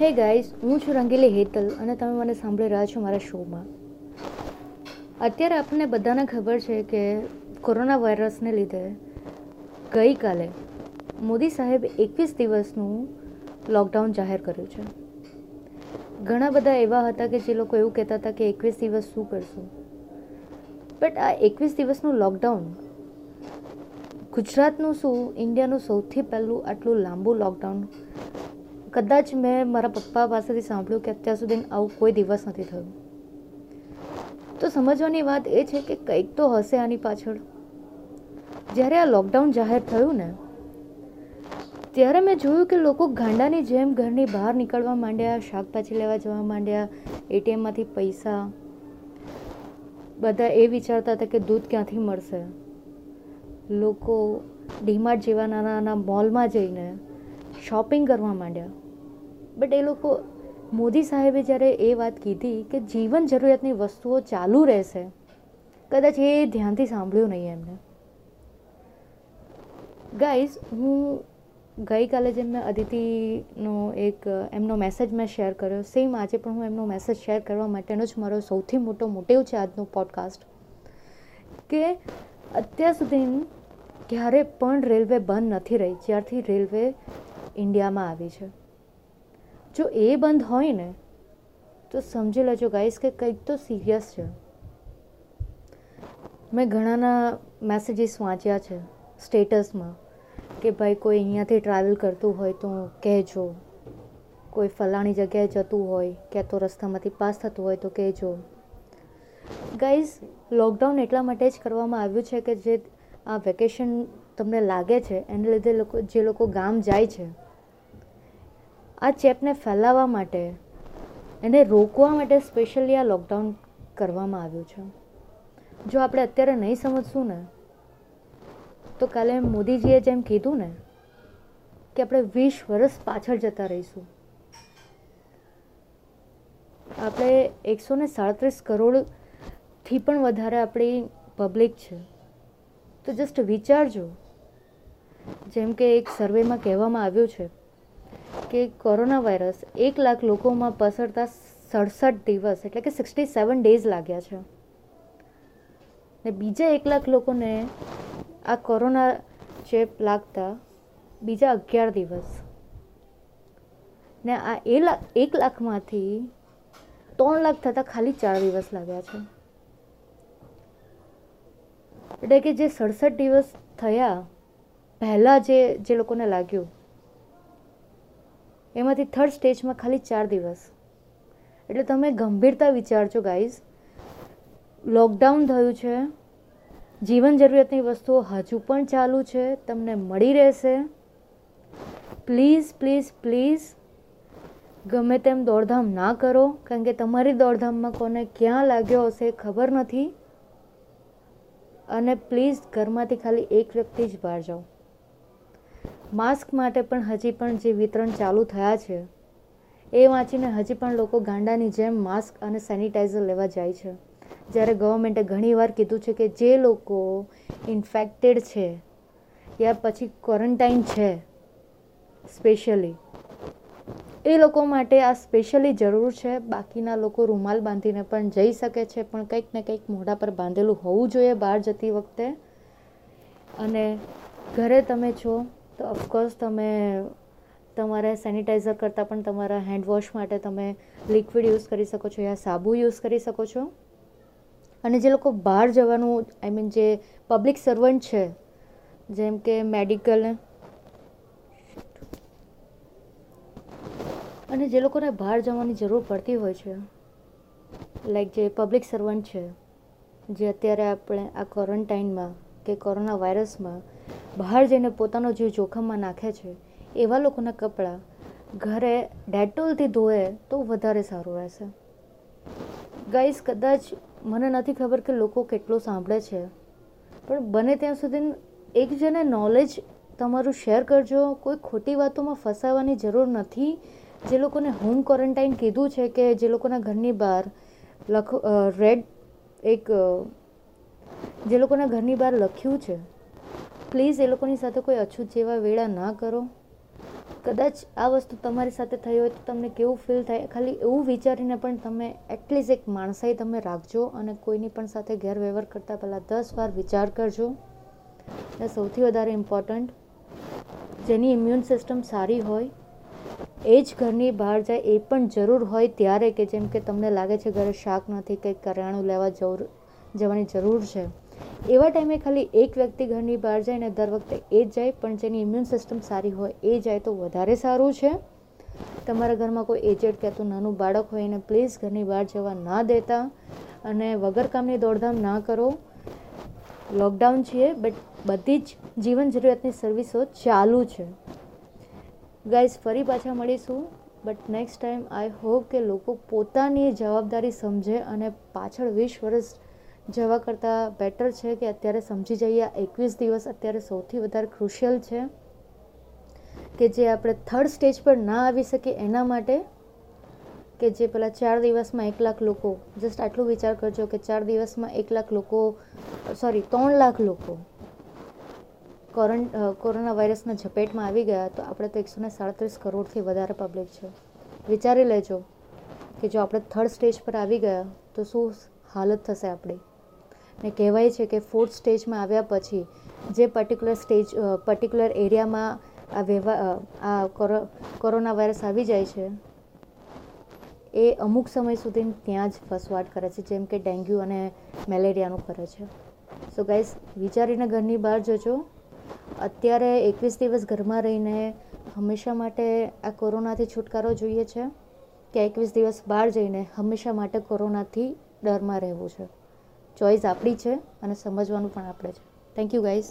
Hey guys હું છું રંગીલી હેતલ અને તમે મને સાંભળી રહ્યા છો મારા શોમાં. અત્યારે આપણને બધાને ખબર છે કે કોરોના વાયરસને લીધે ગઈકાલે મોદી સાહેબ એકવીસ દિવસનું લોકડાઉન જાહેર કર્યું છે. ઘણા બધા એવા હતા કે જે લોકો એવું કહેતા હતા કે એકવીસ દિવસ શું કરશું. બટ આ એકવીસ દિવસનું લોકડાઉન ગુજરાતનું શું, ઇન્ડિયાનું સૌથી પહેલું આટલું લાંબુ લોકડાઉન કદાચ મેં મારા પપ્પા પાસેથી સાંભળ્યું કે અત્યાર સુધી આવું કોઈ દિવસ નથી થયું. તો સમજવાની વાત એ છે કે કંઈક તો હશે આની પાછળ. જ્યારે આ લોકડાઉન જાહેર થયું ને, ત્યારે મેં જોયું કે લોકો ગાંડાની જેમ ઘરની બહાર નીકળવા માંડ્યા, શાકભાજી લેવા જવા માંડ્યા, એટીએમમાંથી પૈસા. બધા એ વિચારતા હતા કે દૂધ ક્યાંથી મળશે? લોકો ડીમાર્ટ જેવા નાના નાના મોલમાં જઈને શોપિંગ કરવા માંડ્યા. બટ એ લોકો, મોદી સાહેબે જ્યારે એ વાત કીધી કે જીવન જરૂરિયાતની વસ્તુઓ ચાલુ રહેશે, કદાચ એ ધ્યાનથી સાંભળ્યું નહીં એમને. ગાઈઝ હું ગઈકાલે જેમ મેં અદિતિનો એક, એમનો મેસેજ મેં શેર કર્યો. સેમ આજે પણ હું એમનો મેસેજ શેર કરવા માટેનો જ મારો સૌથી મોટો, મોટિવ છે આજનો પોડકાસ્ટ કે અત્યાર સુધી ક્યારે પણ રેલવે બંધ નથી રહી, જ્યારથી રેલવે ઇન્ડિયામાં આવી છે. જો એ બંધ હોય ને, તો સમજી લેજો ગાઈસ કે કંઈક તો સિરિયસ છે. મેં ઘણાના મેસેજીસ વાંચ્યા છે સ્ટેટસમાં કે ભાઈ કોઈ અહીંયાથી ટ્રાવેલ કરતું હોય તો કહેજો. કોઈ ફલાણી જગ્યાએ જતું હોય ક્યાં તો રસ્તામાંથી પાસ થતું હોય તો કહેજો. ગાઈઝ લોકડાઉન એટલા માટે જ કરવામાં આવ્યું છે કે જે આ વેકેશન તમને લાગે છે, એને લીધે લોકો, જે લોકો ગામ જાય છે આ ચેપને ફેલાવવા માટે, એને રોકવા માટે સ્પેશિયલી આ લોકડાઉન કરવામાં આવ્યું છે. જો આપણે અત્યારે નહીં સમજશું ને, તો કાલે મોદીજીએ જેમ કીધું ને, કે આપણે વીસ વર્ષ પાછળ જતા રહીશું. આપણે એકસો ને સાડત્રીસ કરોડથી પણ વધારે આપણી પબ્લિક છે. તો જસ્ટ વિચારજો. જેમ કે એક સર્વેમાં કહેવામાં આવ્યું છે કે કોરોના વાયરસ એક લાખ લોકોમાં પસરતા સડસઠ દિવસ, એટલે કે સિક્સટી સેવન ડેઝ લાગ્યા છે. ને બીજા એક લાખ લોકોને આ કોરોના ચેપ લાગતા બીજા અગિયાર દિવસ. ને આ એ લાખ એક લાખમાંથી ત્રણ લાખ થતાં ખાલી ચાર દિવસ લાગ્યા છે. એટલે કે જે સડસઠ દિવસ થયા પહેલાં જે જે લોકોને લાગ્યું એમાંથી થર્ડ સ્ટેજમાં ખાલી ચાર દિવસ. એટલે તમે ગંભીરતા વિચારજો ગાઈઝ લોકડાઉન થયું છે. જીવન જરૂરિયાતની વસ્તુઓ હજુ પણ ચાલુ છે. તમને મળી રહેશે. પ્લીઝ પ્લીઝ પ્લીઝ ગમે તેમ દોડધામ ના કરો, કારણ કે તમારી દોડધામમાં કોને ક્યાં લાગ્યો હશે ખબર નથી. અને પ્લીઝ ઘરમાંથી ખાલી એક વ્યક્તિ જ બહાર જાઓ. માસ્ક માટે પણ હજી પણ જે વિતરણ ચાલુ થયા છે, એ વાંચીને હજી પણ લોકો ગાંડાની જેમ માસ્ક અને સેનિટાઈઝર લેવા જાય છે. જ્યારે ગવર્મેન્ટે ઘણીવાર કીધું છે કે જે લોકો ઇન્ફેક્ટેડ છે, યા પછી ક્વોરન્ટાઇન છે, સ્પેશિયલી, એ લોકો માટે આ સ્પેશિયલી જરૂર છે. બાકીના લોકો રૂમાલ બાંધીને પણ જઈ શકે છે, પણ કંઈક ને કંઈક મોઢા પર બાંધેલું હોવું જોઈએ બહાર જતી વખતે. અને ઘરે તમે છો તો ઓફકોર્સ તમે તમારે સેનિટાઈઝર કરતાં પણ તમારા હેન્ડવોશ માટે તમે લિક્વિડ યુઝ કરી શકો છો યા સાબુ યુઝ કરી શકો છો. અને જે લોકો બહાર જવાનું આઈ મીન જે પબ્લિક સર્વન્ટ છે, જેમ કે મેડિકલ અને જે લોકોને બહાર જવાની જરૂર પડતી હોય છે લાઈક જે પબ્લિક સર્વન્ટ છે, જે અત્યારે આપણે આ ક્વોરન્ટાઇનમાં કે કોરોના વાયરસમાં બહાર જઈને પોતાનો જીવ જોખમમાં નાખે છે, એવા લોકોના કપડાં ઘરે ડેટોલથી ધોએ તો વધારે સારું રહેશે. ગાઈસ, કદાચ મને નથી ખબર કે લોકો કેટલું સાંભળે છે, પણ બને ત્યાં સુધી એક જણે નોલેજ તમારું શેર કરજો, કોઈ ખોટી વાતોમાં ફસાવાની જરૂર નથી. જે લોકોને હોમ ક્વોરન્ટાઇન કીધું છે કે જે લોકોના ઘરની બહાર લખો રેડ એક જે લોકોના ઘરની બહાર લખ્યું છે પ્લીઝ એ લોકોની સાથે કોઈ અછૂત જેવા વેળા ના કરો. કદાચ આ વસ્તુ તમારી સાથે થઈ હોય તો તમને કેવું ફીલ થાય? ખાલી એવું વિચારીને પણ તમે એટલીસ્ટ એક માણસાઈ તમે રાખજો અને કોઈની પણ સાથે ગેરવ્યવહાર કરતાં પહેલાં દસ વાર વિચાર કરજો. અને સૌથી વધારે ઇમ્પોર્ટન્ટ જેની ઇમ્યુન સિસ્ટમ સારી હોય, એ જ ઘરની બહાર જાય, એ પણ જરૂર હોય ત્યારે કે જેમ કે તમને લાગે છે ઘરે શાક નથી, કંઈક કરિયાણું લેવા જવું, જવાની જરૂર છે. એવા ટાઈમે ખાલી એક વ્યક્તિ ઘરની બહાર જાય ને દર વખતે એ જ જાય, પણ જેની ઇમ્યુન સિસ્ટમ સારી હોય એ જાય તો વધારે સારું છે. તમારા ઘરમાં કોઈ એજેડ તો નાનું બાળક હોય એને પ્લીઝ ઘરની બહાર જવા ના દેતા અને વગર કામની દોડધામ ના કરો. લોકડાઉન છીએ બટ બધી જ જીવન જરૂરિયાતની સર્વિસો ચાલુ છે. ગાઈઝ ફરી પાછા મળીશું but next time I hope કે લોકો પોતાની જવાબદારી સમજે અને પાછળ વીસ વર્ષ જવા કરતાં બેટર છે કે અત્યારે સમજી જઈએ આ એકવીસ દિવસ અત્યારે સૌથી વધારે ક્રુશિયલ છે કે જે આપણે થર્ડ સ્ટેજ પર ના આવી શકીએ એના માટે કે જે પેલા ચાર દિવસમાં એક લાખ લોકો જસ્ટ આટલું વિચાર કરજો કે ચાર દિવસમાં એક લાખ લોકો સોરી ત્રણ લાખ લોકો કોરન કોરોના વાયરસના ઝપેટમાં આવી ગયા તો આપણે તો એકસો ને સાડત્રીસ કરોડથી વધારે પબ્લિક છે. વિચારી લેજો કે જો આપણે થર્ડ સ્ટેજ પર આવી ગયા તો શું હાલત થશે આપણી? ને કહેવાય છે કે ફોર્થ સ્ટેજમાં આવ્યા પછી જે પર્ટિક્યુલર સ્ટેજ પર્ટિક્યુલર એરિયામાં આ વ્યવહાર આ કોરોના વાયરસ આવી જાય છે, એ અમુક સમય સુધી ત્યાં જ ફસવાટ કરે છે, જેમ કે ડેન્ગ્યુ અને મેલેરિયાનું કરે છે. સો ગાઈઝ વિચારીને ઘરની બહાર જજો. અત્યારે એકવીસ દિવસ ઘરમાં રહીને હંમેશા માટે આ કોરોનાથી છુટકારો જોઈએ છે, કે એકવીસ દિવસ બહાર જઈને હંમેશા માટે કોરોનાથી ડરમાં રહેવું છે. ચોઈસ આપણી છે અને સમજવાનું પણ આપણે છે. Thank you guys